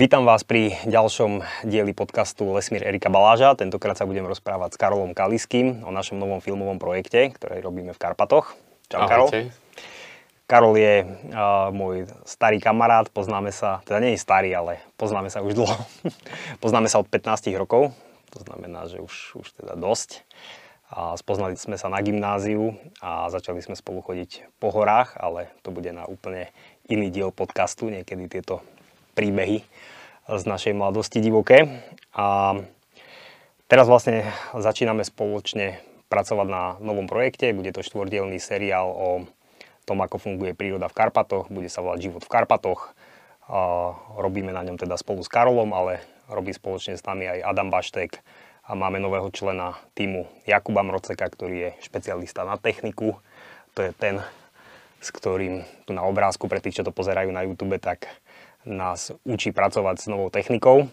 Vítam vás pri ďalšom dieli podcastu Lesmír Erika Baláža. Tentokrát sa budem rozprávať s Karolom Kaliským o našom novom filmovom projekte, ktorý robíme v Karpatoch. Čau, Karol. Karol je uh, môj starý kamarát, poznáme sa, teda nie je starý, ale poznáme sa už dlho. poznáme sa od 15 rokov, to znamená, že už, už teda dosť. A spoznali sme sa na gymnáziu a začali sme spolu chodiť po horách, ale to bude na úplne iný diel podcastu, niekedy tieto príbehy z našej mladosti divoké. A teraz vlastne začíname spoločne pracovať na novom projekte. Bude to štvordielný seriál o tom, ako funguje príroda v Karpatoch. Bude sa volať Život v Karpatoch. A robíme na ňom teda spolu s Karolom, ale robí spoločne s nami aj Adam Baštek a máme nového člena týmu Jakuba Mroceka, ktorý je špecialista na techniku. To je ten, s ktorým tu na obrázku, pre tých, čo to pozerajú na YouTube, tak nás učí pracovať s novou technikou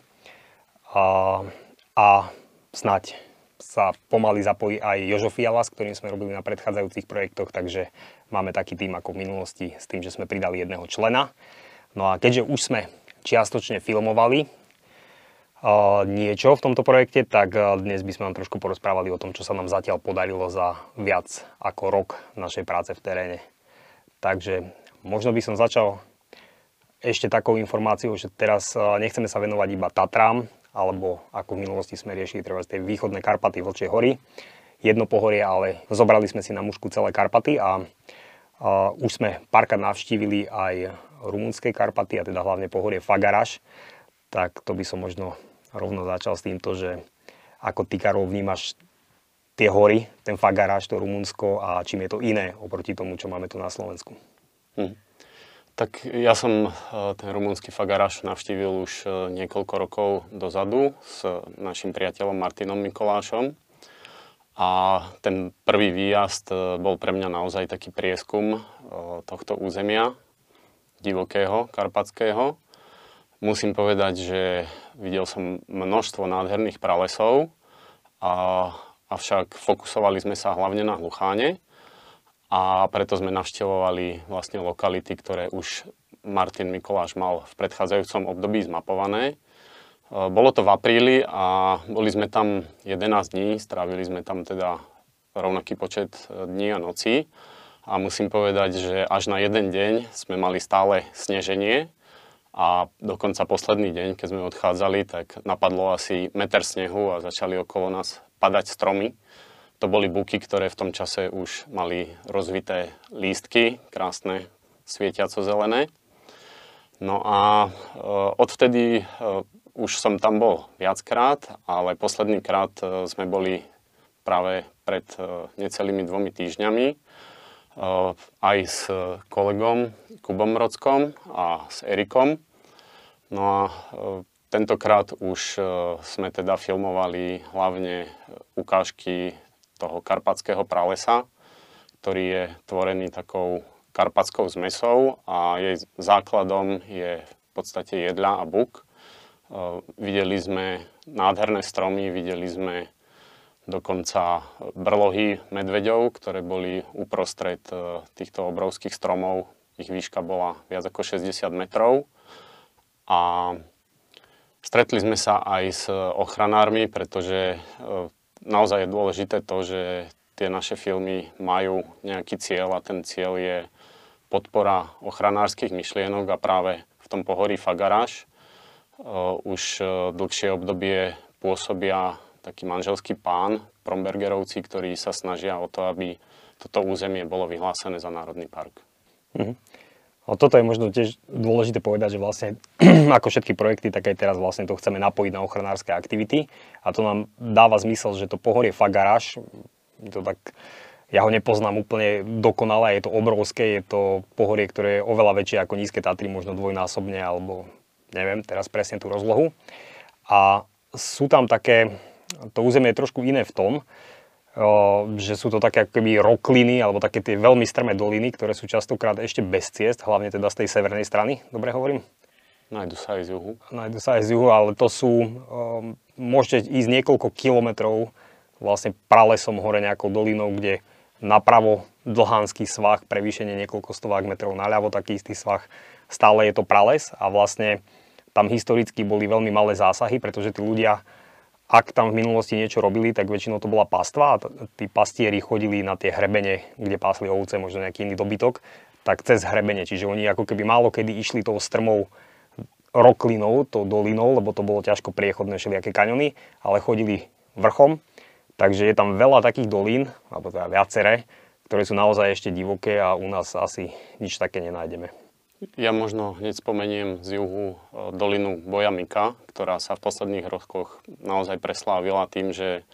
a, a snať sa pomaly zapojí aj Jožo Fiala, s ktorým sme robili na predchádzajúcich projektoch, takže máme taký tým ako v minulosti s tým, že sme pridali jedného člena. No a keďže už sme čiastočne filmovali uh, niečo v tomto projekte, tak dnes by sme vám trošku porozprávali o tom, čo sa nám zatiaľ podarilo za viac ako rok našej práce v teréne. Takže možno by som začal ešte takou informáciou, že teraz e, nechceme sa venovať iba Tatrám, alebo ako v minulosti sme riešili treba tej východné Karpaty, Vlčie hory. Jedno pohorie, ale zobrali sme si na mužku celé Karpaty a, a už sme párkrát navštívili aj rumunské Karpaty, a teda hlavne pohorie Fagaraš. Tak to by som možno rovno začal s týmto, že ako ty, Karol, vnímaš tie hory, ten Fagaraš, to Rumunsko a čím je to iné oproti tomu, čo máme tu na Slovensku. Hm. Tak ja som e, ten rumúnsky Fagaraš navštívil už e, niekoľko rokov dozadu s našim priateľom Martinom Mikolášom. A ten prvý výjazd e, bol pre mňa naozaj taký prieskum tohto územia, divokého, karpatského. Musím povedať, že videl som množstvo nádherných pralesov, a, avšak fokusovali sme sa hlavne na hlucháne a preto sme navštevovali vlastne lokality, ktoré už Martin Mikoláš mal v predchádzajúcom období zmapované. E, bolo to v apríli a boli sme tam 11 dní, strávili sme tam teda rovnaký počet e, dní a nocí. A musím povedať, že až na jeden deň sme mali stále sneženie a dokonca posledný deň, keď sme odchádzali, tak napadlo asi meter snehu a začali okolo nás padať stromy to boli buky, ktoré v tom čase už mali rozvité lístky, krásne, svietiaco zelené. No a e, odvtedy e, už som tam bol viackrát, ale posledný krát e, sme boli práve pred necelými dvomi týždňami aj s kolegom Kubom Rockom a s Erikom. No a tentokrát už sme teda filmovali hlavne ukážky toho karpatského pralesa, ktorý je tvorený takou karpatskou zmesou a jej základom je v podstate jedľa a buk. E, videli sme nádherné stromy, videli sme dokonca brlohy medveďov, ktoré boli uprostred e, týchto obrovských stromov. Ich výška bola viac ako 60 metrov. A stretli sme sa aj s ochranármi, pretože e, naozaj je dôležité to, že tie naše filmy majú nejaký cieľ a ten cieľ je podpora ochranárskych myšlienok a práve v tom pohorí Fagaráš uh, už uh, dlhšie obdobie pôsobia taký manželský pán, Prombergerovci, ktorí sa snažia o to, aby toto územie bolo vyhlásené za národný park. Mm-hmm. No toto je možno tiež dôležité povedať, že vlastne ako všetky projekty, tak aj teraz vlastne to chceme napojiť na ochranárske aktivity a to nám dáva zmysel, že to pohorie Fagaráš, to tak, ja ho nepoznám úplne dokonale, je to obrovské, je to pohorie, ktoré je oveľa väčšie ako nízke Tatry, možno dvojnásobne, alebo neviem teraz presne tú rozlohu. A sú tam také, to územie je trošku iné v tom, že sú to také akoby rokliny alebo také tie veľmi strmé doliny, ktoré sú častokrát ešte bez ciest, hlavne teda z tej severnej strany, dobre hovorím? Nájdu sa aj z juhu. Nájdu sa aj z juhu, ale to sú, um, môžete ísť niekoľko kilometrov vlastne pralesom hore nejakou dolinou, kde napravo dlhánsky svah, prevýšenie niekoľko stovák metrov, naľavo taký istý svah, stále je to prales a vlastne tam historicky boli veľmi malé zásahy, pretože tí ľudia, ak tam v minulosti niečo robili, tak väčšinou to bola pastva a tí pastieri chodili na tie hrebene, kde pásli ovce, možno nejaký iný dobytok, tak cez hrebene. Čiže oni ako keby málo kedy išli tou strmou roklinou, tou dolinou, lebo to bolo ťažko priechodné všelijaké kaňony, ale chodili vrchom. Takže je tam veľa takých dolín, alebo teda viaceré, ktoré sú naozaj ešte divoké a u nás asi nič také nenájdeme. Ja možno hneď spomeniem z juhu e, dolinu Bojamika, ktorá sa v posledných rokoch naozaj preslávila tým, že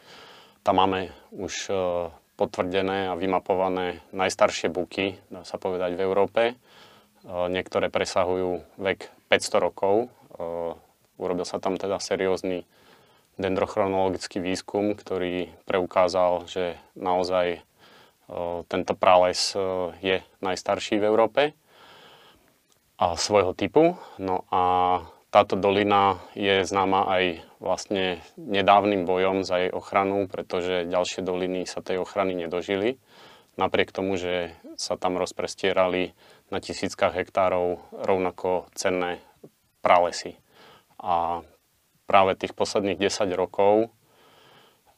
tam máme už e, potvrdené a vymapované najstaršie buky, dá sa povedať, v Európe. E, niektoré presahujú vek 500 rokov. Urobil sa tam teda seriózny dendrochronologický výskum, ktorý preukázal, že naozaj tento prales je najstarší v Európe svojho typu. No a táto dolina je známa aj vlastne nedávnym bojom za jej ochranu, pretože ďalšie doliny sa tej ochrany nedožili. Napriek tomu, že sa tam rozprestierali na tisíckach hektárov rovnako cenné pralesy. A práve tých posledných 10 rokov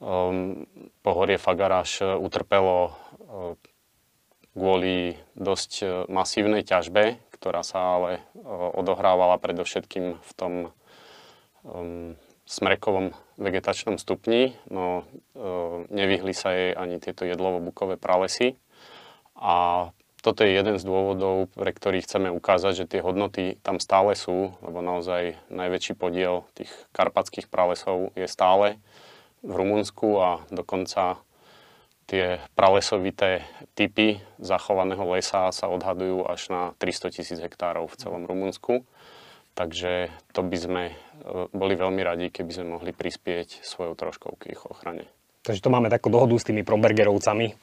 um, pohorie Fagaráš utrpelo um, kvôli dosť uh, masívnej ťažbe, ktorá sa ale odohrávala predovšetkým v tom um, smrekovom vegetačnom stupni, no uh, nevyhli sa jej ani tieto jedlovo-bukové pralesy. A toto je jeden z dôvodov, pre ktorý chceme ukázať, že tie hodnoty tam stále sú, lebo naozaj najväčší podiel tých karpatských pralesov je stále v Rumunsku a dokonca tie pralesovité typy zachovaného lesa sa odhadujú až na 300 tisíc hektárov v celom Rumunsku. Takže to by sme e, boli veľmi radi, keby sme mohli prispieť svojou troškou k ich ochrane. Takže to máme takú dohodu s tými Prombergerovcami,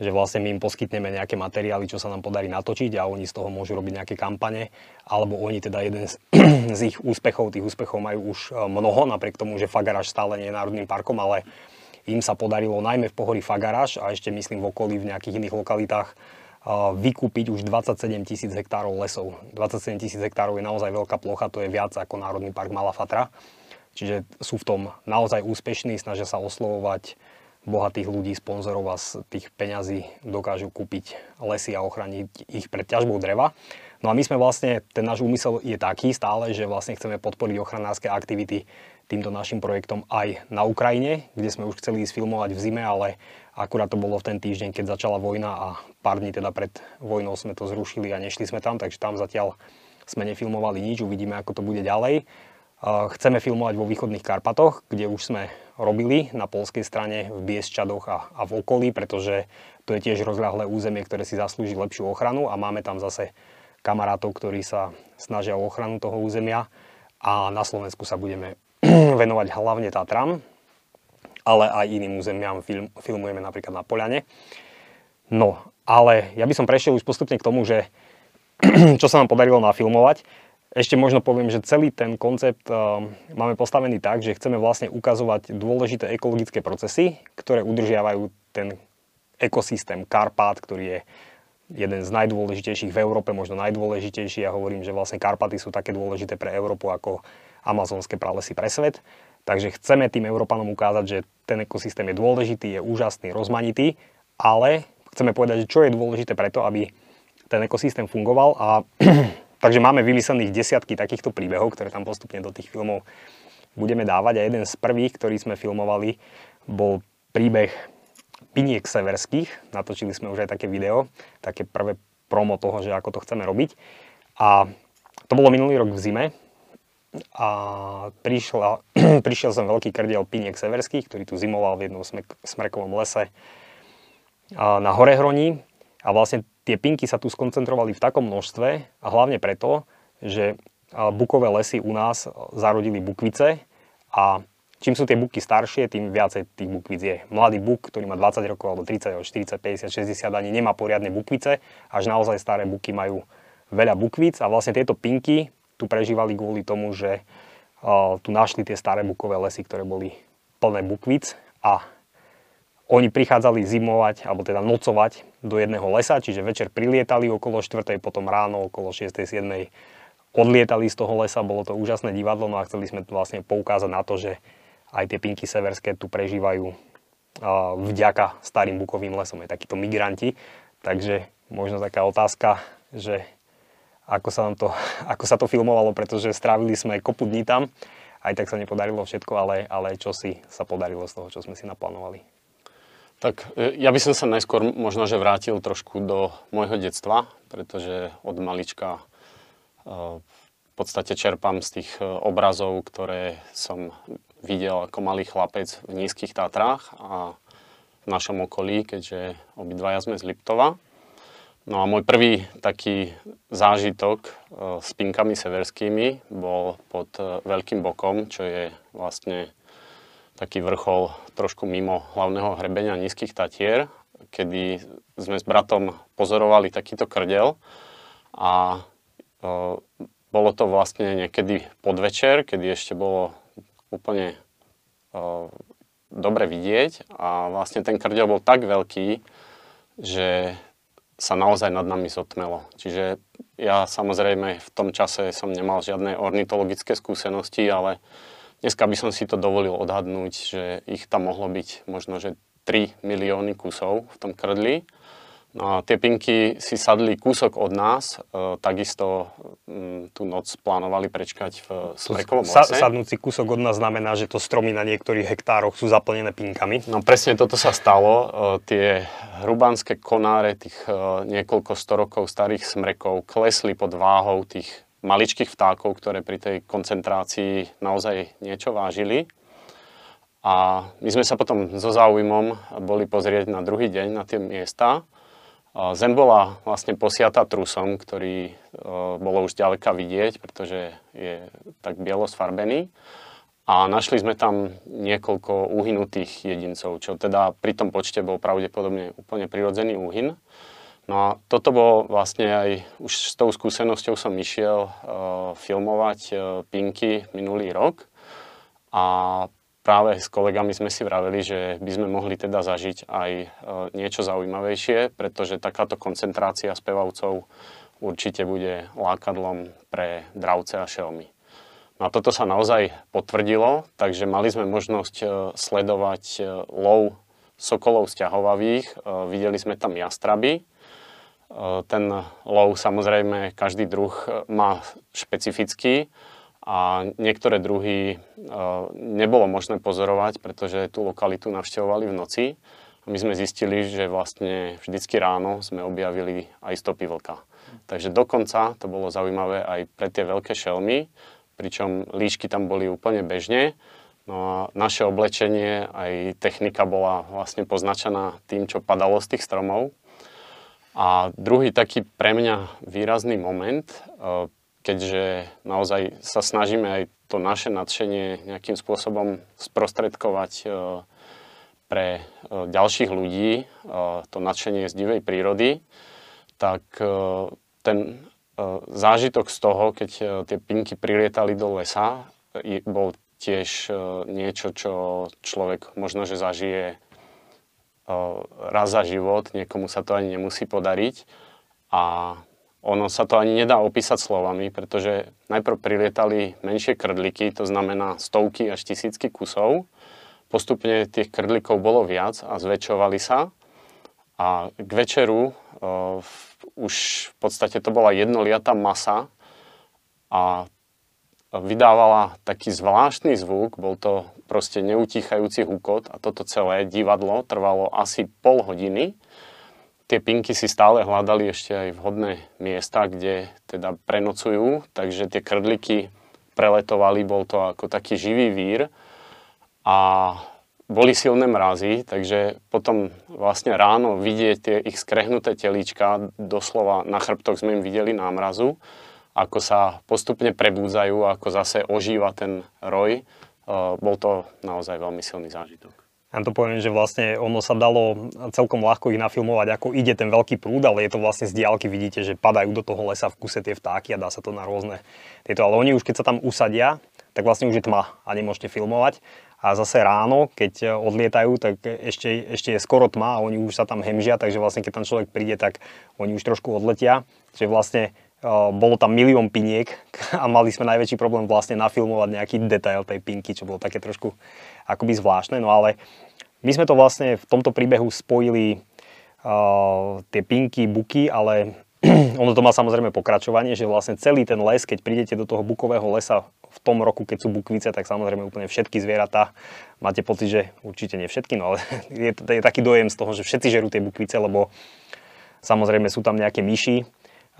že vlastne my im poskytneme nejaké materiály, čo sa nám podarí natočiť a oni z toho môžu robiť nejaké kampane, alebo oni teda jeden z, z ich úspechov, tých úspechov majú už e, mnoho, napriek tomu, že Fagaraš stále nie je národným parkom, ale im sa podarilo najmä v pohorí Fagaraš a ešte myslím v okolí v nejakých iných lokalitách vykúpiť už 27 tisíc hektárov lesov. 27 tisíc hektárov je naozaj veľká plocha, to je viac ako Národný park Malá Fatra. Čiže sú v tom naozaj úspešní, snažia sa oslovovať bohatých ľudí, sponzorov a z tých peňazí dokážu kúpiť lesy a ochraniť ich pred ťažbou dreva. No a my sme vlastne, ten náš úmysel je taký stále, že vlastne chceme podporiť ochranárske aktivity týmto našim projektom aj na Ukrajine, kde sme už chceli ísť filmovať v zime, ale akurát to bolo v ten týždeň, keď začala vojna a pár dní teda pred vojnou sme to zrušili a nešli sme tam, takže tam zatiaľ sme nefilmovali nič, uvidíme, ako to bude ďalej. Chceme filmovať vo východných Karpatoch, kde už sme robili na polskej strane v Biesčadoch a, a v okolí, pretože to je tiež rozľahlé územie, ktoré si zaslúži lepšiu ochranu a máme tam zase kamarátov, ktorí sa snažia o ochranu toho územia a na Slovensku sa budeme venovať hlavne Tatram, ale aj iným územiam film, filmujeme napríklad na Poliane. No, ale ja by som prešiel už postupne k tomu, že čo sa nám podarilo nafilmovať. Ešte možno poviem, že celý ten koncept uh, máme postavený tak, že chceme vlastne ukazovať dôležité ekologické procesy, ktoré udržiavajú ten ekosystém Karpát, ktorý je jeden z najdôležitejších v Európe, možno najdôležitejší. Ja hovorím, že vlastne Karpaty sú také dôležité pre Európu ako amazonské pralesy pre svet. Takže chceme tým Európanom ukázať, že ten ekosystém je dôležitý, je úžasný, rozmanitý, ale chceme povedať, že čo je dôležité preto, aby ten ekosystém fungoval a takže máme vymyslených desiatky takýchto príbehov, ktoré tam postupne do tých filmov budeme dávať a jeden z prvých, ktorý sme filmovali, bol príbeh piniek severských. Natočili sme už aj také video, také prvé promo toho, že ako to chceme robiť. A to bolo minulý rok v zime, a prišla, prišiel som veľký krdiel piniek severských, ktorý tu zimoval v jednom smrekovom lese na Horehroní a vlastne tie pinky sa tu skoncentrovali v takom množstve a hlavne preto, že bukové lesy u nás zarodili bukvice a čím sú tie buky staršie, tým viacej tých bukvic je. Mladý buk, ktorý má 20 rokov alebo 30, 40, 50, 60 ani nemá poriadne bukvice, až naozaj staré buky majú veľa bukvic a vlastne tieto pinky tu prežívali kvôli tomu, že uh, tu našli tie staré bukové lesy, ktoré boli plné bukvic a oni prichádzali zimovať, alebo teda nocovať do jedného lesa, čiže večer prilietali okolo 4. potom ráno okolo 6. 7. odlietali z toho lesa, bolo to úžasné divadlo, no a chceli sme vlastne poukázať na to, že aj tie pinky severské tu prežívajú vďaka starým bukovým lesom, je takíto migranti. Takže možno taká otázka, že ako sa, nám to, ako sa to filmovalo, pretože strávili sme kopu dní tam, aj tak sa nepodarilo všetko, ale, ale čo si sa podarilo z toho, čo sme si naplánovali. Tak e, ja by som sa najskôr možno, že vrátil trošku do môjho detstva, pretože od malička e, v podstate čerpám z tých e, obrazov, ktoré som videl ako malý chlapec v nízkych Tatrách a v našom okolí, keďže obidvaja sme z Liptova. No a môj prvý taký zážitok s pinkami severskými bol pod Veľkým bokom, čo je vlastne taký vrchol trošku mimo hlavného hrebenia Nízkych Tatier, kedy sme s bratom pozorovali takýto krdel a e, bolo to vlastne niekedy podvečer, kedy ešte bolo úplne dobre vidieť a vlastne ten krdel bol tak veľký, že sa naozaj nad nami zotmelo. Čiže ja samozrejme v tom čase som nemal žiadne ornitologické skúsenosti, ale Dneska by som si to dovolil odhadnúť, že ich tam mohlo byť možno, že 3 milióny kusov v tom krdli. No a tie pinky si sadli kúsok od nás, e, takisto m, tú noc plánovali prečkať v Smrekovom lese. Sa, sadnúci kúsok od nás znamená, že to stromy na niektorých hektároch sú zaplnené pinkami? No presne toto sa stalo. E, tie hrubánske konáre, tých e, niekoľko storokov starých smrekov klesli pod váhou tých maličkých vtákov, ktoré pri tej koncentrácii naozaj niečo vážili. A my sme sa potom so záujmom boli pozrieť na druhý deň na tie miesta. Zem bola vlastne posiata trusom, ktorý e, bolo už ďaleka vidieť, pretože je tak bielo sfarbený. A našli sme tam niekoľko uhynutých jedincov, čo teda pri tom počte bol pravdepodobne úplne prirodzený úhyn. No a toto bolo vlastne aj, už s tou skúsenosťou som išiel uh, filmovať uh, Pinky minulý rok a práve s kolegami sme si vraveli, že by sme mohli teda zažiť aj uh, niečo zaujímavejšie, pretože takáto koncentrácia spevavcov určite bude lákadlom pre dravce a šelmy. No a toto sa naozaj potvrdilo, takže mali sme možnosť sledovať lov sokolov sťahovavých, videli sme tam jastraby, ten lov samozrejme každý druh e, má špecifický a niektoré druhy e, nebolo možné pozorovať, pretože tú lokalitu navštevovali v noci. A my sme zistili, že vlastne vždycky ráno sme objavili aj stopy vlka. Takže dokonca to bolo zaujímavé aj pre tie veľké šelmy, pričom líšky tam boli úplne bežne. No a naše oblečenie, aj technika bola vlastne poznačená tým, čo padalo z tých stromov. A druhý taký pre mňa výrazný moment, e, keďže naozaj sa snažíme aj to naše nadšenie nejakým spôsobom sprostredkovať e, pre e, ďalších ľudí, to nadšenie z divej prírody, tak ten zážitok z toho, keď tie pinky prilietali do lesa, bol tiež niečo, čo človek možno, že zažije raz za život, niekomu sa to ani nemusí podariť. A ono sa to ani nedá opísať slovami, pretože najprv prilietali menšie krdliky, to znamená stovky až tisícky kusov. Postupne tých krdlikov bolo viac a zväčšovali sa. A k večeru uh, už v podstate to bola jednoliatá masa a vydávala taký zvláštny zvuk, bol to proste neutíchajúci hukot a toto celé divadlo trvalo asi pol hodiny. Tie pinky si stále hľadali ešte aj vhodné miesta, kde teda prenocujú, takže tie krdliky preletovali, bol to ako taký živý vír a boli silné mrazy, takže potom vlastne ráno vidieť tie ich skrehnuté telíčka, doslova na chrbtoch sme im videli námrazu ako sa postupne prebúdzajú, ako zase ožíva ten roj. E, bol to naozaj veľmi silný zážitok. Ja to poviem, že vlastne ono sa dalo celkom ľahko ich nafilmovať, ako ide ten veľký prúd, ale je to vlastne z diálky, vidíte, že padajú do toho lesa v kuse tie vtáky a dá sa to na rôzne tieto. Ale oni už keď sa tam usadia, tak vlastne už je tma a nemôžete filmovať. A zase ráno, keď odlietajú, tak ešte, ešte je skoro tma a oni už sa tam hemžia, takže vlastne keď tam človek príde, tak oni už trošku odletia. Čiže vlastne bolo tam milión piniek a mali sme najväčší problém vlastne nafilmovať nejaký detail tej pinky, čo bolo také trošku akoby zvláštne. No ale my sme to vlastne v tomto príbehu spojili uh, tie pinky, buky, ale ono to má samozrejme pokračovanie, že vlastne celý ten les, keď prídete do toho bukového lesa v tom roku, keď sú bukvice, tak samozrejme úplne všetky zvieratá. Máte pocit, že určite nie všetky, no ale je, je taký dojem z toho, že všetci žerú tie bukvice, lebo samozrejme sú tam nejaké myši,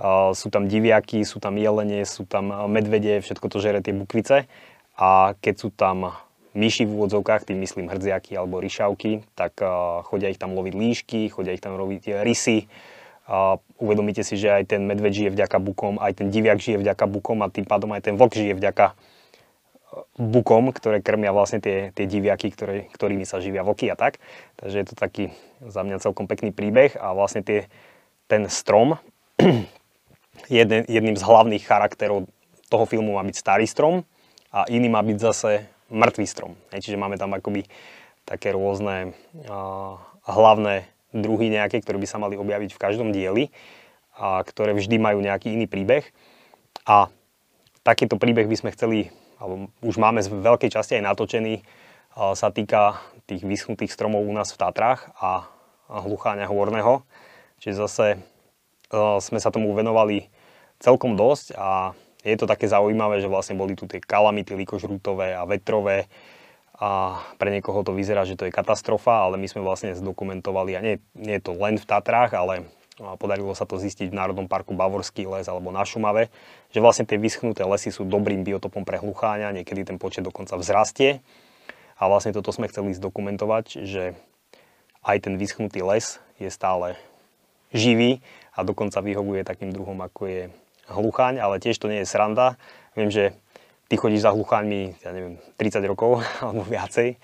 uh, sú tam diviaky, sú tam jelene, sú tam medvede, všetko to žere tie bukvice. A keď sú tam myši v úvodzovkách, tým myslím hrdziaky alebo ryšavky, tak uh, chodia ich tam loviť líšky, chodia ich tam robiť rysy, a uvedomíte si, že aj ten medveď žije vďaka bukom, aj ten diviak žije vďaka bukom a tým pádom aj ten vlk žije vďaka e, bukom, ktoré krmia vlastne tie, tie diviaky, ktoré, ktorými sa živia vlky a tak. Takže je to taký za mňa celkom pekný príbeh a vlastne tie, ten strom, jedným z hlavných charakterov toho filmu má byť starý strom a iný má byť zase mŕtvý strom. Čiže máme tam akoby také rôzne hlavné druhy nejaké, ktoré by sa mali objaviť v každom dieli a ktoré vždy majú nejaký iný príbeh. A takýto príbeh by sme chceli, alebo už máme z veľkej časti aj natočený, sa týka tých vyschnutých stromov u nás v Tatrách a hlucháňa horného. Čiže zase sme sa tomu venovali celkom dosť a je to také zaujímavé, že vlastne boli tu tie kalamity likožrútové a vetrové, a pre niekoho to vyzerá, že to je katastrofa, ale my sme vlastne zdokumentovali, a nie, nie je to len v Tatrách, ale podarilo sa to zistiť v Národnom parku Bavorský les alebo na Šumave, že vlastne tie vyschnuté lesy sú dobrým biotopom pre hlucháňa, niekedy ten počet dokonca vzrastie. A vlastne toto sme chceli zdokumentovať, že aj ten vyschnutý les je stále živý a dokonca vyhovuje takým druhom, ako je hlucháň, ale tiež to nie je sranda. Viem, že ty chodíš za hlucháňmi, ja neviem, 30 rokov alebo viacej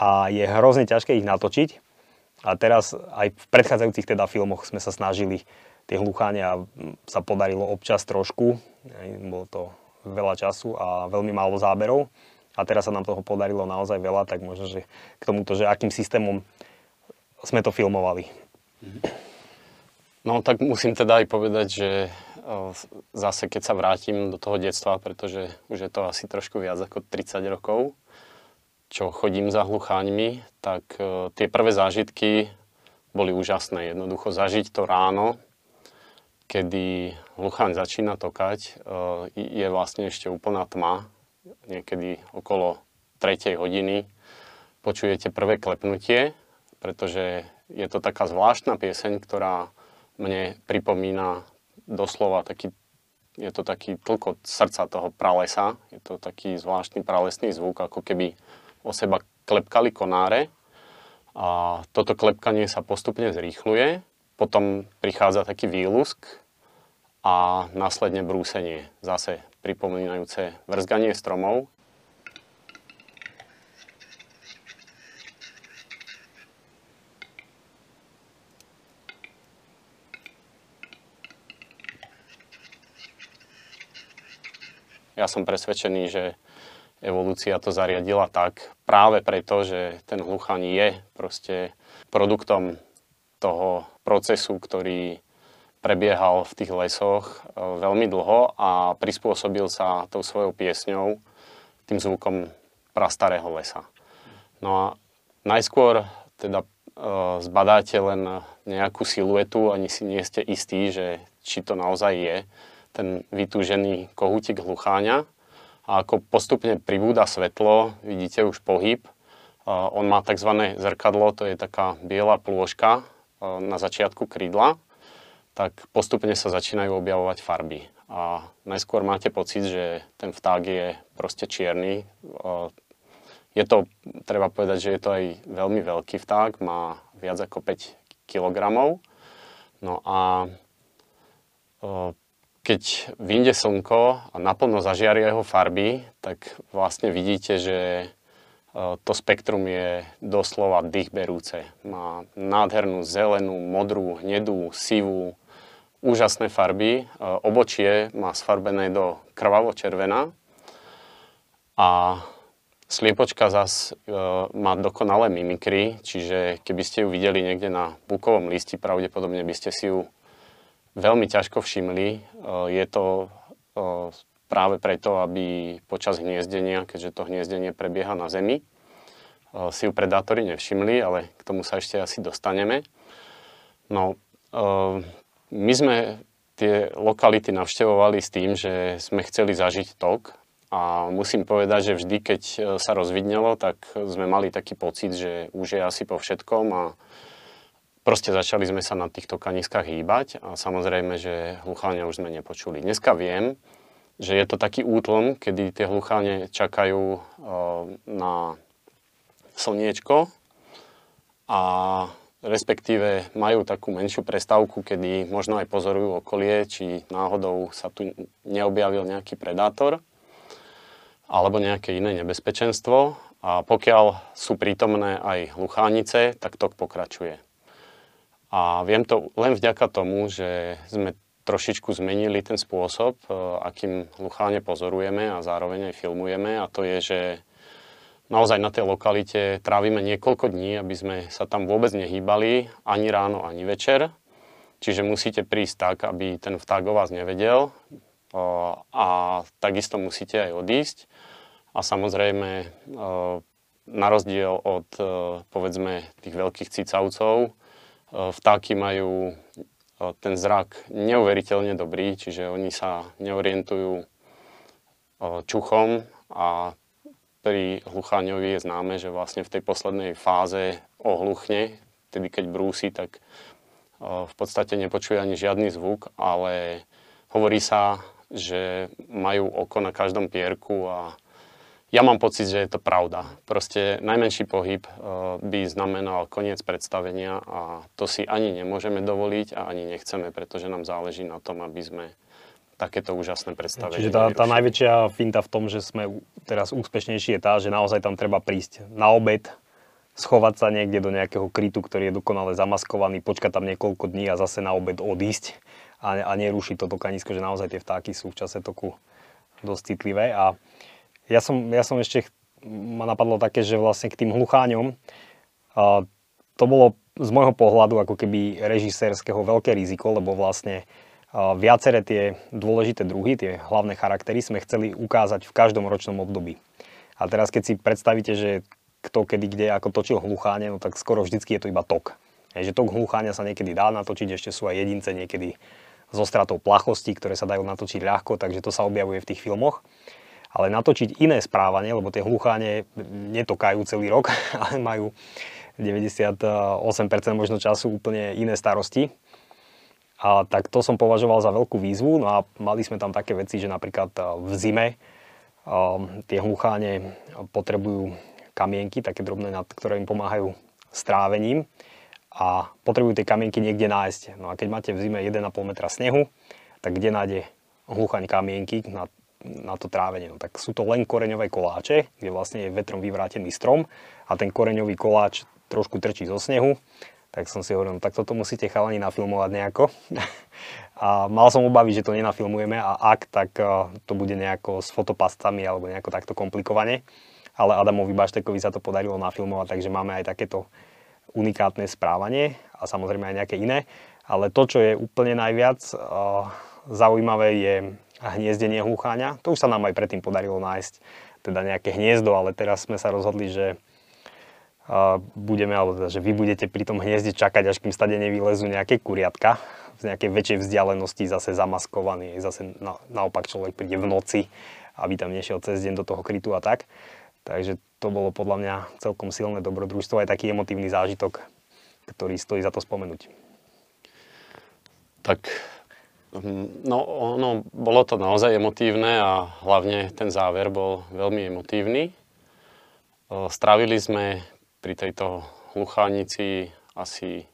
a je hrozne ťažké ich natočiť. A teraz aj v predchádzajúcich teda filmoch sme sa snažili tie hlucháňa sa podarilo občas trošku, bolo to veľa času a veľmi málo záberov. A teraz sa nám toho podarilo naozaj veľa, tak možno, že k tomuto, že akým systémom sme to filmovali. No tak musím teda aj povedať, že zase keď sa vrátim do toho detstva, pretože už je to asi trošku viac ako 30 rokov, čo chodím za hlucháňmi, tak e, tie prvé zážitky boli úžasné. Jednoducho zažiť to ráno, kedy hlucháň začína tokať, e, je vlastne ešte úplná tma, niekedy okolo 3 hodiny. Počujete prvé klepnutie, pretože je to taká zvláštna pieseň, ktorá mne pripomína doslova taký, je to taký tlkot srdca toho pralesa. Je to taký zvláštny pralesný zvuk, ako keby o seba klepkali konáre. A toto klepkanie sa postupne zrýchluje, potom prichádza taký výlusk a následne brúsenie, zase pripomínajúce vrzganie stromov. Ja som presvedčený, že evolúcia to zariadila tak práve preto, že ten hluchaň je proste produktom toho procesu, ktorý prebiehal v tých lesoch e, veľmi dlho a prispôsobil sa tou svojou piesňou tým zvukom prastarého lesa. No a najskôr teda e, zbadáte len nejakú siluetu, ani si nie ste istí, že či to naozaj je ten vytúžený kohútik hlucháňa. A ako postupne pribúda svetlo, vidíte už pohyb. On má tzv. zrkadlo, to je taká biela plôžka na začiatku krídla. Tak postupne sa začínajú objavovať farby. A najskôr máte pocit, že ten vták je proste čierny. Je to, treba povedať, že je to aj veľmi veľký vták, má viac ako 5 kg. No a keď vyjde slnko a naplno zažiaria jeho farby, tak vlastne vidíte, že e, to spektrum je doslova dýchberúce. Má nádhernú zelenú, modrú, hnedú, sivú, úžasné farby. E, obočie má sfarbené do krvavo-červená a sliepočka zas e, má dokonalé mimikry, čiže keby ste ju videli niekde na bukovom listi, pravdepodobne by ste si ju veľmi ťažko všimli. Je to práve preto, aby počas hniezdenia, keďže to hniezdenie prebieha na zemi, si ju predátori nevšimli, ale k tomu sa ešte asi dostaneme. No, my sme tie lokality navštevovali s tým, že sme chceli zažiť tok a musím povedať, že vždy, keď e, sa rozvidnelo, tak sme mali taký pocit, že už je asi po všetkom a proste začali sme sa na týchto kaniskách hýbať a samozrejme, že hlucháňa už sme nepočuli. Dneska viem, že je to taký útlom, kedy tie hlucháne čakajú na slniečko a respektíve majú takú menšiu prestávku, kedy možno aj pozorujú okolie, či náhodou sa tu neobjavil nejaký predátor alebo nejaké iné nebezpečenstvo. A pokiaľ sú prítomné aj hluchánice, tak tok pokračuje. A viem to len vďaka tomu, že sme trošičku zmenili ten spôsob, e, akým hlucháne pozorujeme a zároveň aj filmujeme. A to je, že naozaj na tej lokalite trávime niekoľko dní, aby sme sa tam vôbec nehýbali ani ráno, ani večer. Čiže musíte prísť tak, aby ten vták o vás nevedel a takisto musíte aj odísť. A samozrejme, na rozdiel od povedzme tých veľkých cicavcov, vtáky majú ten zrak neuveriteľne dobrý, čiže oni sa neorientujú čuchom a pri hlucháňovi je známe, že vlastne v tej poslednej fáze ohluchne, tedy keď brúsi, tak v podstate nepočuje ani žiadny zvuk, ale hovorí sa, že majú oko na každom pierku a ja mám pocit, že je to pravda. Proste najmenší pohyb by znamenal koniec predstavenia a to si ani nemôžeme dovoliť a ani nechceme, pretože nám záleží na tom, aby sme takéto úžasné predstavenie. Čiže tá, tá najväčšia finta v tom, že sme teraz úspešnejší je tá, že naozaj tam treba prísť na obed, schovať sa niekde do nejakého krytu, ktorý je dokonale zamaskovaný, počkať tam niekoľko dní a zase na obed odísť a, a nerušiť toto kanisko, že naozaj tie vtáky sú v čase toku dosť citlivé. A ja som, ja som ešte, ma napadlo také, že vlastne k tým hlucháňom, a to bolo z môjho pohľadu ako keby režisérskeho veľké riziko, lebo vlastne Viaceré tie dôležité druhy, tie hlavné charaktery sme chceli ukázať v každom ročnom období. A teraz keď si predstavíte, že kto kedy kde ako točil hlucháne, no tak skoro vždycky je to iba tok. Je, že tok hlucháňa sa niekedy dá natočiť, ešte sú aj jedince niekedy so stratou plachosti, ktoré sa dajú natočiť ľahko, takže to sa objavuje v tých filmoch. Ale natočiť iné správanie, lebo tie hlucháne netokajú celý rok, ale majú 98% možno času úplne iné starosti, a tak to som považoval za veľkú výzvu. No a mali sme tam také veci, že napríklad v zime tie hlucháne potrebujú kamienky, také drobné, ktoré im pomáhajú strávením a potrebujú tie kamienky niekde nájsť. No a keď máte v zime 1,5 metra snehu, tak kde nájde hluchaň kamienky na, na to trávenie? No, tak sú to len koreňové koláče, kde vlastne je vetrom vyvrátený strom a ten koreňový koláč trošku trčí zo snehu tak som si hovoril, no, tak toto musíte chalani nafilmovať nejako. a mal som obavy, že to nenafilmujeme a ak, tak uh, to bude nejako s fotopastami alebo nejako takto komplikovane. Ale Adamovi Baštekovi sa to podarilo nafilmovať, takže máme aj takéto unikátne správanie a samozrejme aj nejaké iné. Ale to, čo je úplne najviac uh, zaujímavé, je hniezdenie hlucháňa. To už sa nám aj predtým podarilo nájsť teda nejaké hniezdo, ale teraz sme sa rozhodli, že budeme, alebo teda, že vy budete pri tom hniezde čakať, až kým stade nevylezú nejaké kuriatka z nejakej väčšej vzdialenosti, zase zamaskovaný, zase na, naopak človek príde v noci, aby tam nešiel cez deň do toho krytu a tak. Takže to bolo podľa mňa celkom silné dobrodružstvo, aj taký emotívny zážitok, ktorý stojí za to spomenúť. Tak hm, no, ono, bolo to naozaj emotívne a hlavne ten záver bol veľmi emotívny. Strávili sme pri tejto hluchánici asi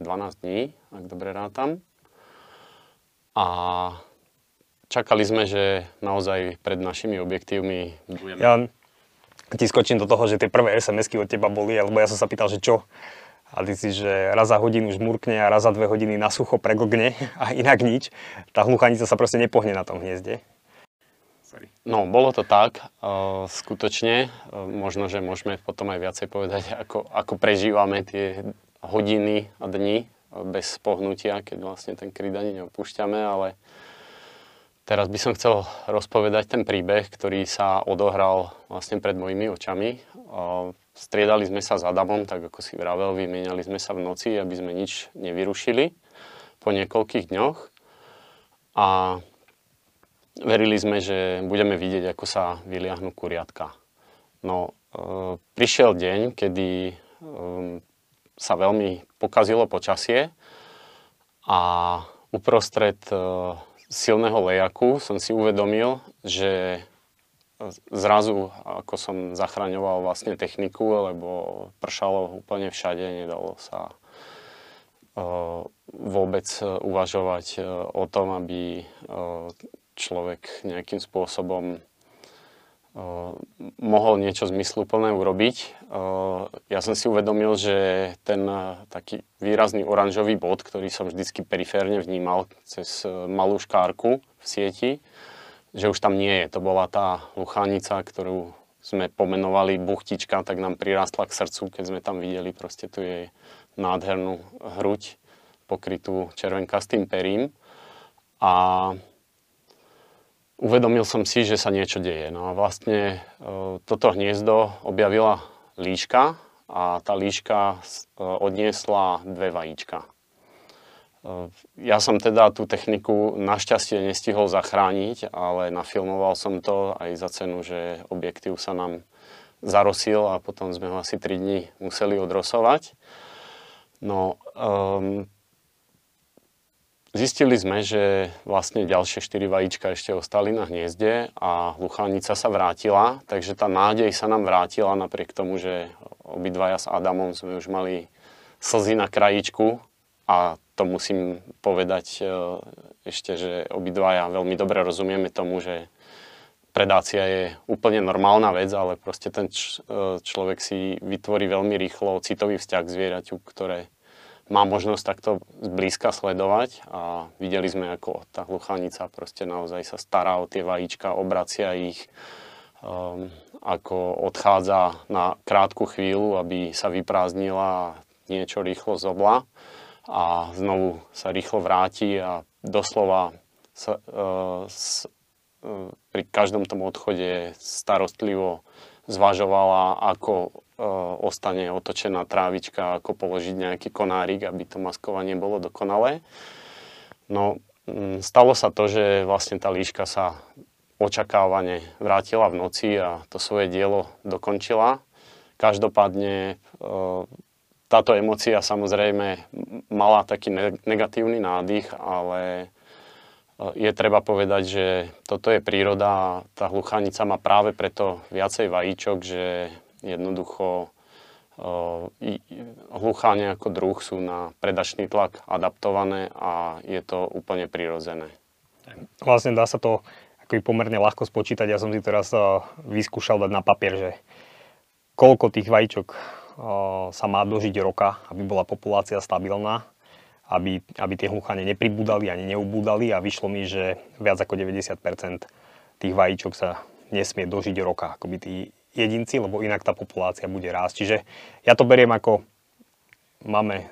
12 dní, ak dobre rátam. A čakali sme, že naozaj pred našimi objektívmi budeme... Ja ti skočím do toho, že tie prvé SMS-ky od teba boli, lebo ja som sa pýtal, že čo? A ty si, že raz za hodinu žmurkne a raz za dve hodiny na sucho pregogne a inak nič. Tá hluchanica sa proste nepohne na tom hniezde. Sorry. No, bolo to tak, uh, skutočne. Uh, možno, že môžeme potom aj viacej povedať, ako, ako prežívame tie hodiny a dni bez pohnutia, keď vlastne ten kryt ani neopúšťame, ale teraz by som chcel rozpovedať ten príbeh, ktorý sa odohral vlastne pred mojimi očami. Striedali sme sa s Adamom, tak ako si vravel, vymieniali sme sa v noci, aby sme nič nevyrušili po niekoľkých dňoch. A verili sme, že budeme vidieť, ako sa vyliahnu kuriatka. No, e, prišiel deň, kedy e, sa veľmi pokazilo počasie a uprostred e, silného lejaku som si uvedomil, že zrazu, ako som zachraňoval vlastne techniku, lebo pršalo úplne všade, nedalo sa e, vôbec uvažovať e, o tom, aby človek nejakým spôsobom mohol niečo zmysluplné urobiť. Ja som si uvedomil, že ten taký výrazný oranžový bod, ktorý som vždycky periférne vnímal cez malú škárku v sieti, že už tam nie je. To bola tá luchánica, ktorú sme pomenovali buchtička, tak nám prirastla k srdcu, keď sme tam videli proste tu jej nádhernú hruď pokrytú červenkastým perím. A uvedomil som si, že sa niečo deje. No a vlastne e, toto hniezdo objavila líška a tá líška e, odniesla dve vajíčka. E, ja som teda tú techniku našťastie nestihol zachrániť, ale nafilmoval som to aj za cenu, že objektív sa nám zarosil a potom sme ho asi 3 dní museli odrosovať. No, um, Zistili sme, že vlastne ďalšie 4 vajíčka ešte ostali na hniezde a hluchánica sa vrátila, takže tá nádej sa nám vrátila napriek tomu, že obidvaja s Adamom sme už mali slzy na krajičku a to musím povedať e, ešte, že obidvaja veľmi dobre rozumieme tomu, že predácia je úplne normálna vec, ale proste ten č- e, človek si vytvorí veľmi rýchlo citový vzťah k zvieraťu, ktoré má možnosť takto zblízka sledovať. A videli sme, ako tá hluchanica proste naozaj sa stará o tie vajíčka, obracia ich, um, ako odchádza na krátku chvíľu, aby sa vyprázdnila a niečo rýchlo zobla a znovu sa rýchlo vráti a doslova sa, uh, s, uh, pri každom tom odchode starostlivo zvažovala, ako E, ostane otočená trávička, ako položiť nejaký konárik, aby to maskovanie bolo dokonalé. No, stalo sa to, že vlastne tá líška sa očakávane vrátila v noci a to svoje dielo dokončila. Každopádne e, táto emocia samozrejme mala taký negatívny nádych, ale e, je treba povedať, že toto je príroda a tá hluchanica má práve preto viacej vajíčok, že Jednoducho hlucháne ako druh sú na predačný tlak adaptované a je to úplne prirodzené. Vlastne dá sa to ako pomerne ľahko spočítať. Ja som si teraz vyskúšal dať na papier, že koľko tých vajíčok sa má dožiť roka, aby bola populácia stabilná, aby, aby tie hluchane nepribúdali ani neubúdali a vyšlo mi, že viac ako 90% tých vajíčok sa nesmie dožiť roka. Akoby tí jedinci, lebo inak tá populácia bude rásť. Čiže ja to beriem ako máme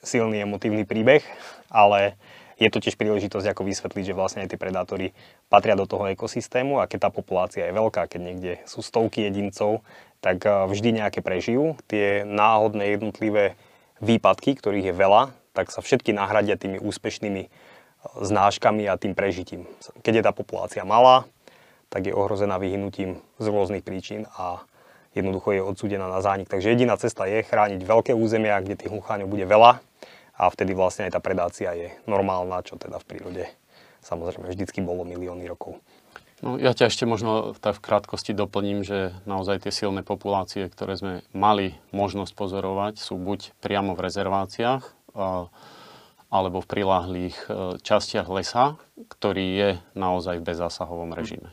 silný emotívny príbeh, ale je to tiež príležitosť ako vysvetliť, že vlastne aj tí predátori patria do toho ekosystému a keď tá populácia je veľká, keď niekde sú stovky jedincov, tak eh, vždy nejaké prežijú. Tie náhodné jednotlivé výpadky, ktorých je veľa, tak sa všetky nahradia tými úspešnými eh, znáškami a tým prežitím. Keď je tá populácia malá, tak je ohrozená vyhnutím z rôznych príčin a jednoducho je odsúdená na zánik. Takže jediná cesta je chrániť veľké územia, kde tých hlucháňov bude veľa a vtedy vlastne aj tá predácia je normálna, čo teda v prírode samozrejme vždycky bolo milióny rokov. No, ja ťa ešte možno tak v krátkosti doplním, že naozaj tie silné populácie, ktoré sme mali možnosť pozorovať, sú buď priamo v rezerváciách, alebo v priláhlých e, častiach lesa, ktorý je naozaj v bezzásahovom režime.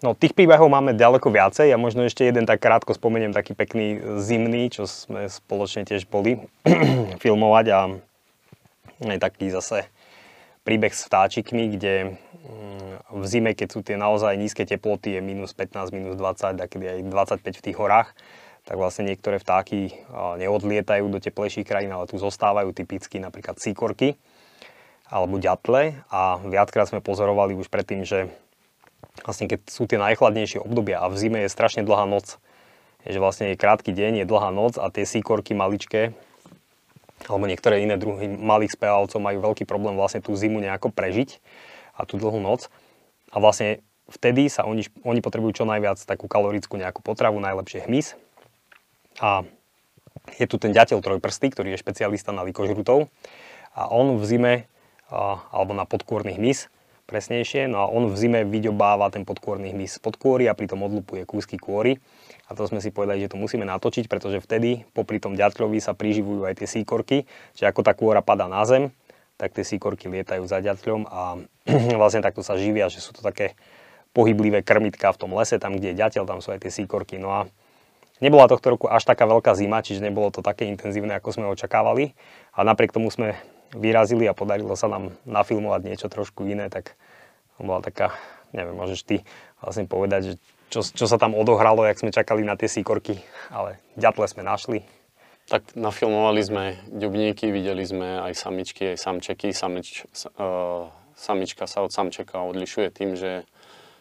No tých príbehov máme ďaleko viacej a možno ešte jeden tak krátko spomeniem taký pekný zimný, čo sme spoločne tiež boli filmovať a aj taký zase príbeh s vtáčikmi, kde mm, v zime, keď sú tie naozaj nízke teploty, je minus 15, minus 20, takedy aj 25 v tých horách, tak vlastne niektoré vtáky neodlietajú do teplejších krajín, ale tu zostávajú typicky napríklad síkorky alebo ďatle. A viackrát sme pozorovali už predtým, že vlastne keď sú tie najchladnejšie obdobia a v zime je strašne dlhá noc, že vlastne je krátky deň, je dlhá noc a tie síkorky maličké alebo niektoré iné druhy malých speválcov majú veľký problém vlastne tú zimu nejako prežiť a tú dlhú noc. A vlastne vtedy sa oni, oni potrebujú čo najviac takú kalorickú nejakú potravu, najlepšie hmyz. A je tu ten ďateľ trojprstý, ktorý je špecialista na likožrutov. A on v zime, alebo na podkôrny hmyz, presnejšie, no a on v zime vyďobáva ten podkôrny hmyz z podkôry a pritom odlupuje kúsky kôry. A to sme si povedali, že to musíme natočiť, pretože vtedy popri tom ďatľovi sa priživujú aj tie síkorky, čiže ako tá kôra padá na zem, tak tie síkorky lietajú za ďatľom a vlastne takto sa živia, že sú to také pohyblivé krmitka v tom lese, tam kde je ďateľ, tam sú aj tie síkorky. No a nebola tohto roku až taká veľká zima, čiže nebolo to také intenzívne, ako sme očakávali. A napriek tomu sme vyrazili a podarilo sa nám nafilmovať niečo trošku iné, tak bola taká, neviem, môžeš ty vlastne povedať, že čo, čo sa tam odohralo, jak sme čakali na tie síkorky, ale ďatle sme našli. Tak nafilmovali sme ďubníky, videli sme aj samičky, aj samčeky. Samič, uh, samička sa od samčeka odlišuje tým, že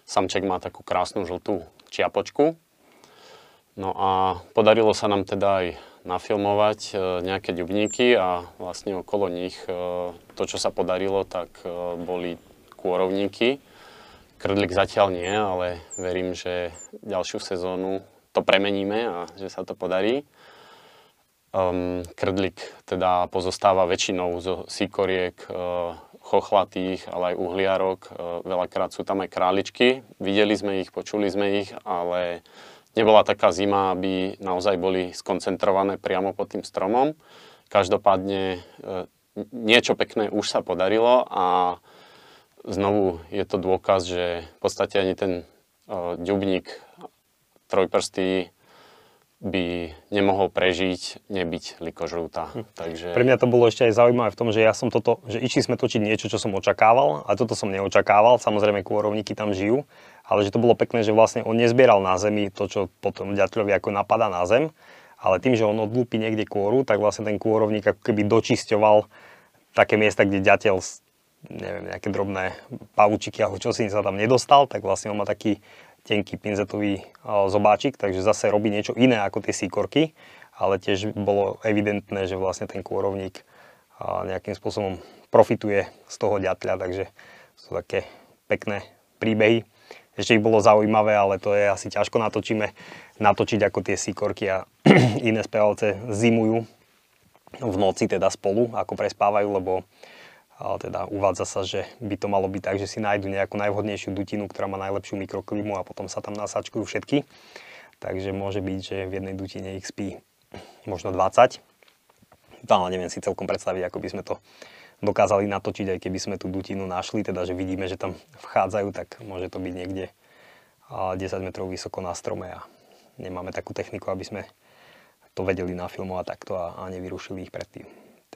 Samček má takú krásnu žltú čiapočku. No a podarilo sa nám teda aj nafilmovať e, nejaké ďubníky a vlastne okolo nich e, to, čo sa podarilo, tak e, boli kôrovníky. Krdlik zatiaľ nie, ale verím, že ďalšiu sezónu to premeníme a že sa to podarí. Um, krdlik teda pozostáva väčšinou zo síkoriek, uh, chochlatých, ale aj uhliarok. E, veľakrát sú tam aj králičky. Videli sme ich, počuli sme ich, ale nebola taká zima, aby naozaj boli skoncentrované priamo pod tým stromom. Každopádne e, niečo pekné už sa podarilo a znovu je to dôkaz, že v podstate ani ten e, ďubník trojprstý by nemohol prežiť, nebyť likožrúta. Hm. Takže... Pre mňa to bolo ešte aj zaujímavé v tom, že ja som toto, že išli sme točiť niečo, čo som očakával a toto som neočakával. Samozrejme, kôrovníky tam žijú, ale že to bolo pekné, že vlastne on nezbieral na zemi to, čo potom ďatľovi ako napadá na zem, ale tým, že on odlúpi niekde kôru, tak vlastne ten kôrovník ako keby dočisťoval také miesta, kde ďateľ neviem, nejaké drobné pavučiky alebo čo si sa tam nedostal, tak vlastne on má taký tenký pinzetový zobáčik, takže zase robí niečo iné ako tie síkorky, ale tiež bolo evidentné, že vlastne ten kôrovník nejakým spôsobom profituje z toho ďatľa, takže sú také pekné príbehy. Ešte ich bolo zaujímavé, ale to je asi ťažko natočíme, natočiť ako tie síkorky a iné spevalce zimujú v noci teda spolu, ako prespávajú, lebo ale teda uvádza sa, že by to malo byť tak, že si nájdu nejakú najvhodnejšiu dutinu, ktorá má najlepšiu mikroklimu a potom sa tam nasačkujú všetky. Takže môže byť, že v jednej dutine ich spí možno 20. To ale neviem si celkom predstaviť, ako by sme to dokázali natočiť, aj keby sme tú dutinu našli, teda že vidíme, že tam vchádzajú, tak môže to byť niekde 10 metrov vysoko na strome a nemáme takú techniku, aby sme to vedeli nafilmovať takto a, a nevyrušili ich predtým.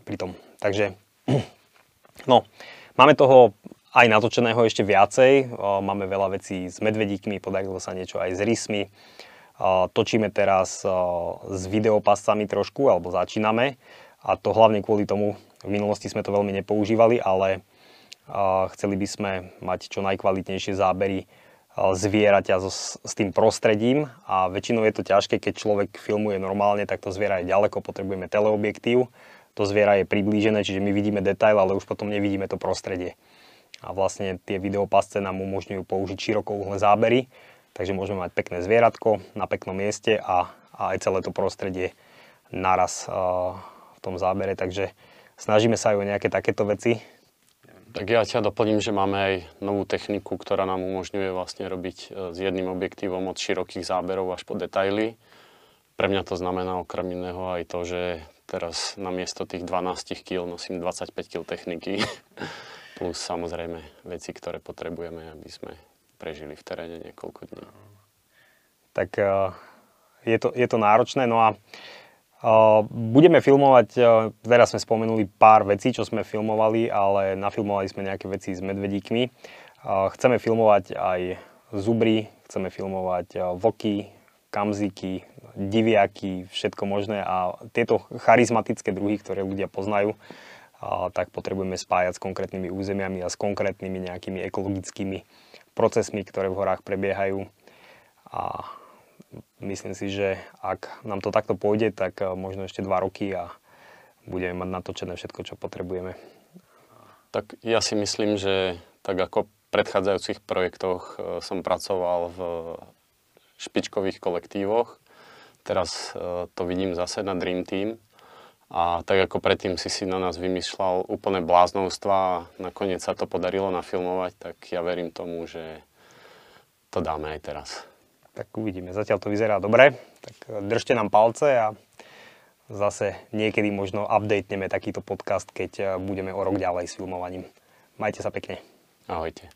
Pritom. Takže No, máme toho aj natočeného ešte viacej. Máme veľa vecí s medvedíkmi, podarilo sa niečo aj s rysmi. Točíme teraz s videopascami trošku, alebo začíname. A to hlavne kvôli tomu, v minulosti sme to veľmi nepoužívali, ale chceli by sme mať čo najkvalitnejšie zábery zvieraťa so, s tým prostredím a väčšinou je to ťažké, keď človek filmuje normálne, tak to zviera je ďaleko, potrebujeme teleobjektív to zviera je priblížené, čiže my vidíme detail, ale už potom nevidíme to prostredie. A vlastne tie videopasce nám umožňujú použiť širokouhle zábery, takže môžeme mať pekné zvieratko na peknom mieste a, a aj celé to prostredie naraz uh, v tom zábere, takže snažíme sa aj o nejaké takéto veci. Tak ja ťa doplním, že máme aj novú techniku, ktorá nám umožňuje vlastne robiť e, s jedným objektívom od širokých záberov až po detaily. Pre mňa to znamená okrem iného aj to, že Teraz na miesto tých 12 kg nosím 25 kg techniky. Plus samozrejme veci, ktoré potrebujeme, aby sme prežili v teréne niekoľko dní. Tak eh, je to, je to náročné. No a uh, budeme filmovať, uh, teraz sme spomenuli pár vecí, čo sme filmovali, ale nafilmovali sme nejaké veci s medvedíkmi. Chceme filmovať aj zubry, chceme filmovať vlky, kamziky, diviaky, všetko možné a tieto charizmatické druhy, ktoré ľudia poznajú, tak potrebujeme spájať s konkrétnymi územiami a s konkrétnymi nejakými ekologickými procesmi, ktoré v horách prebiehajú. A myslím si, že ak nám to takto pôjde, tak možno ešte dva roky a budeme mať natočené všetko, čo potrebujeme. Tak ja si myslím, že tak ako v predchádzajúcich projektoch e, som pracoval v špičkových kolektívoch, teraz e, to vidím zase na Dream Team a tak ako predtým si si na nás vymýšľal úplné bláznovstva a nakoniec sa to podarilo nafilmovať, tak ja verím tomu, že to dáme aj teraz. Tak uvidíme. Zatiaľ to vyzerá dobre. Tak držte nám palce a zase niekedy možno updateneme takýto podcast, keď budeme o rok ďalej s filmovaním. Majte sa pekne. Ahojte.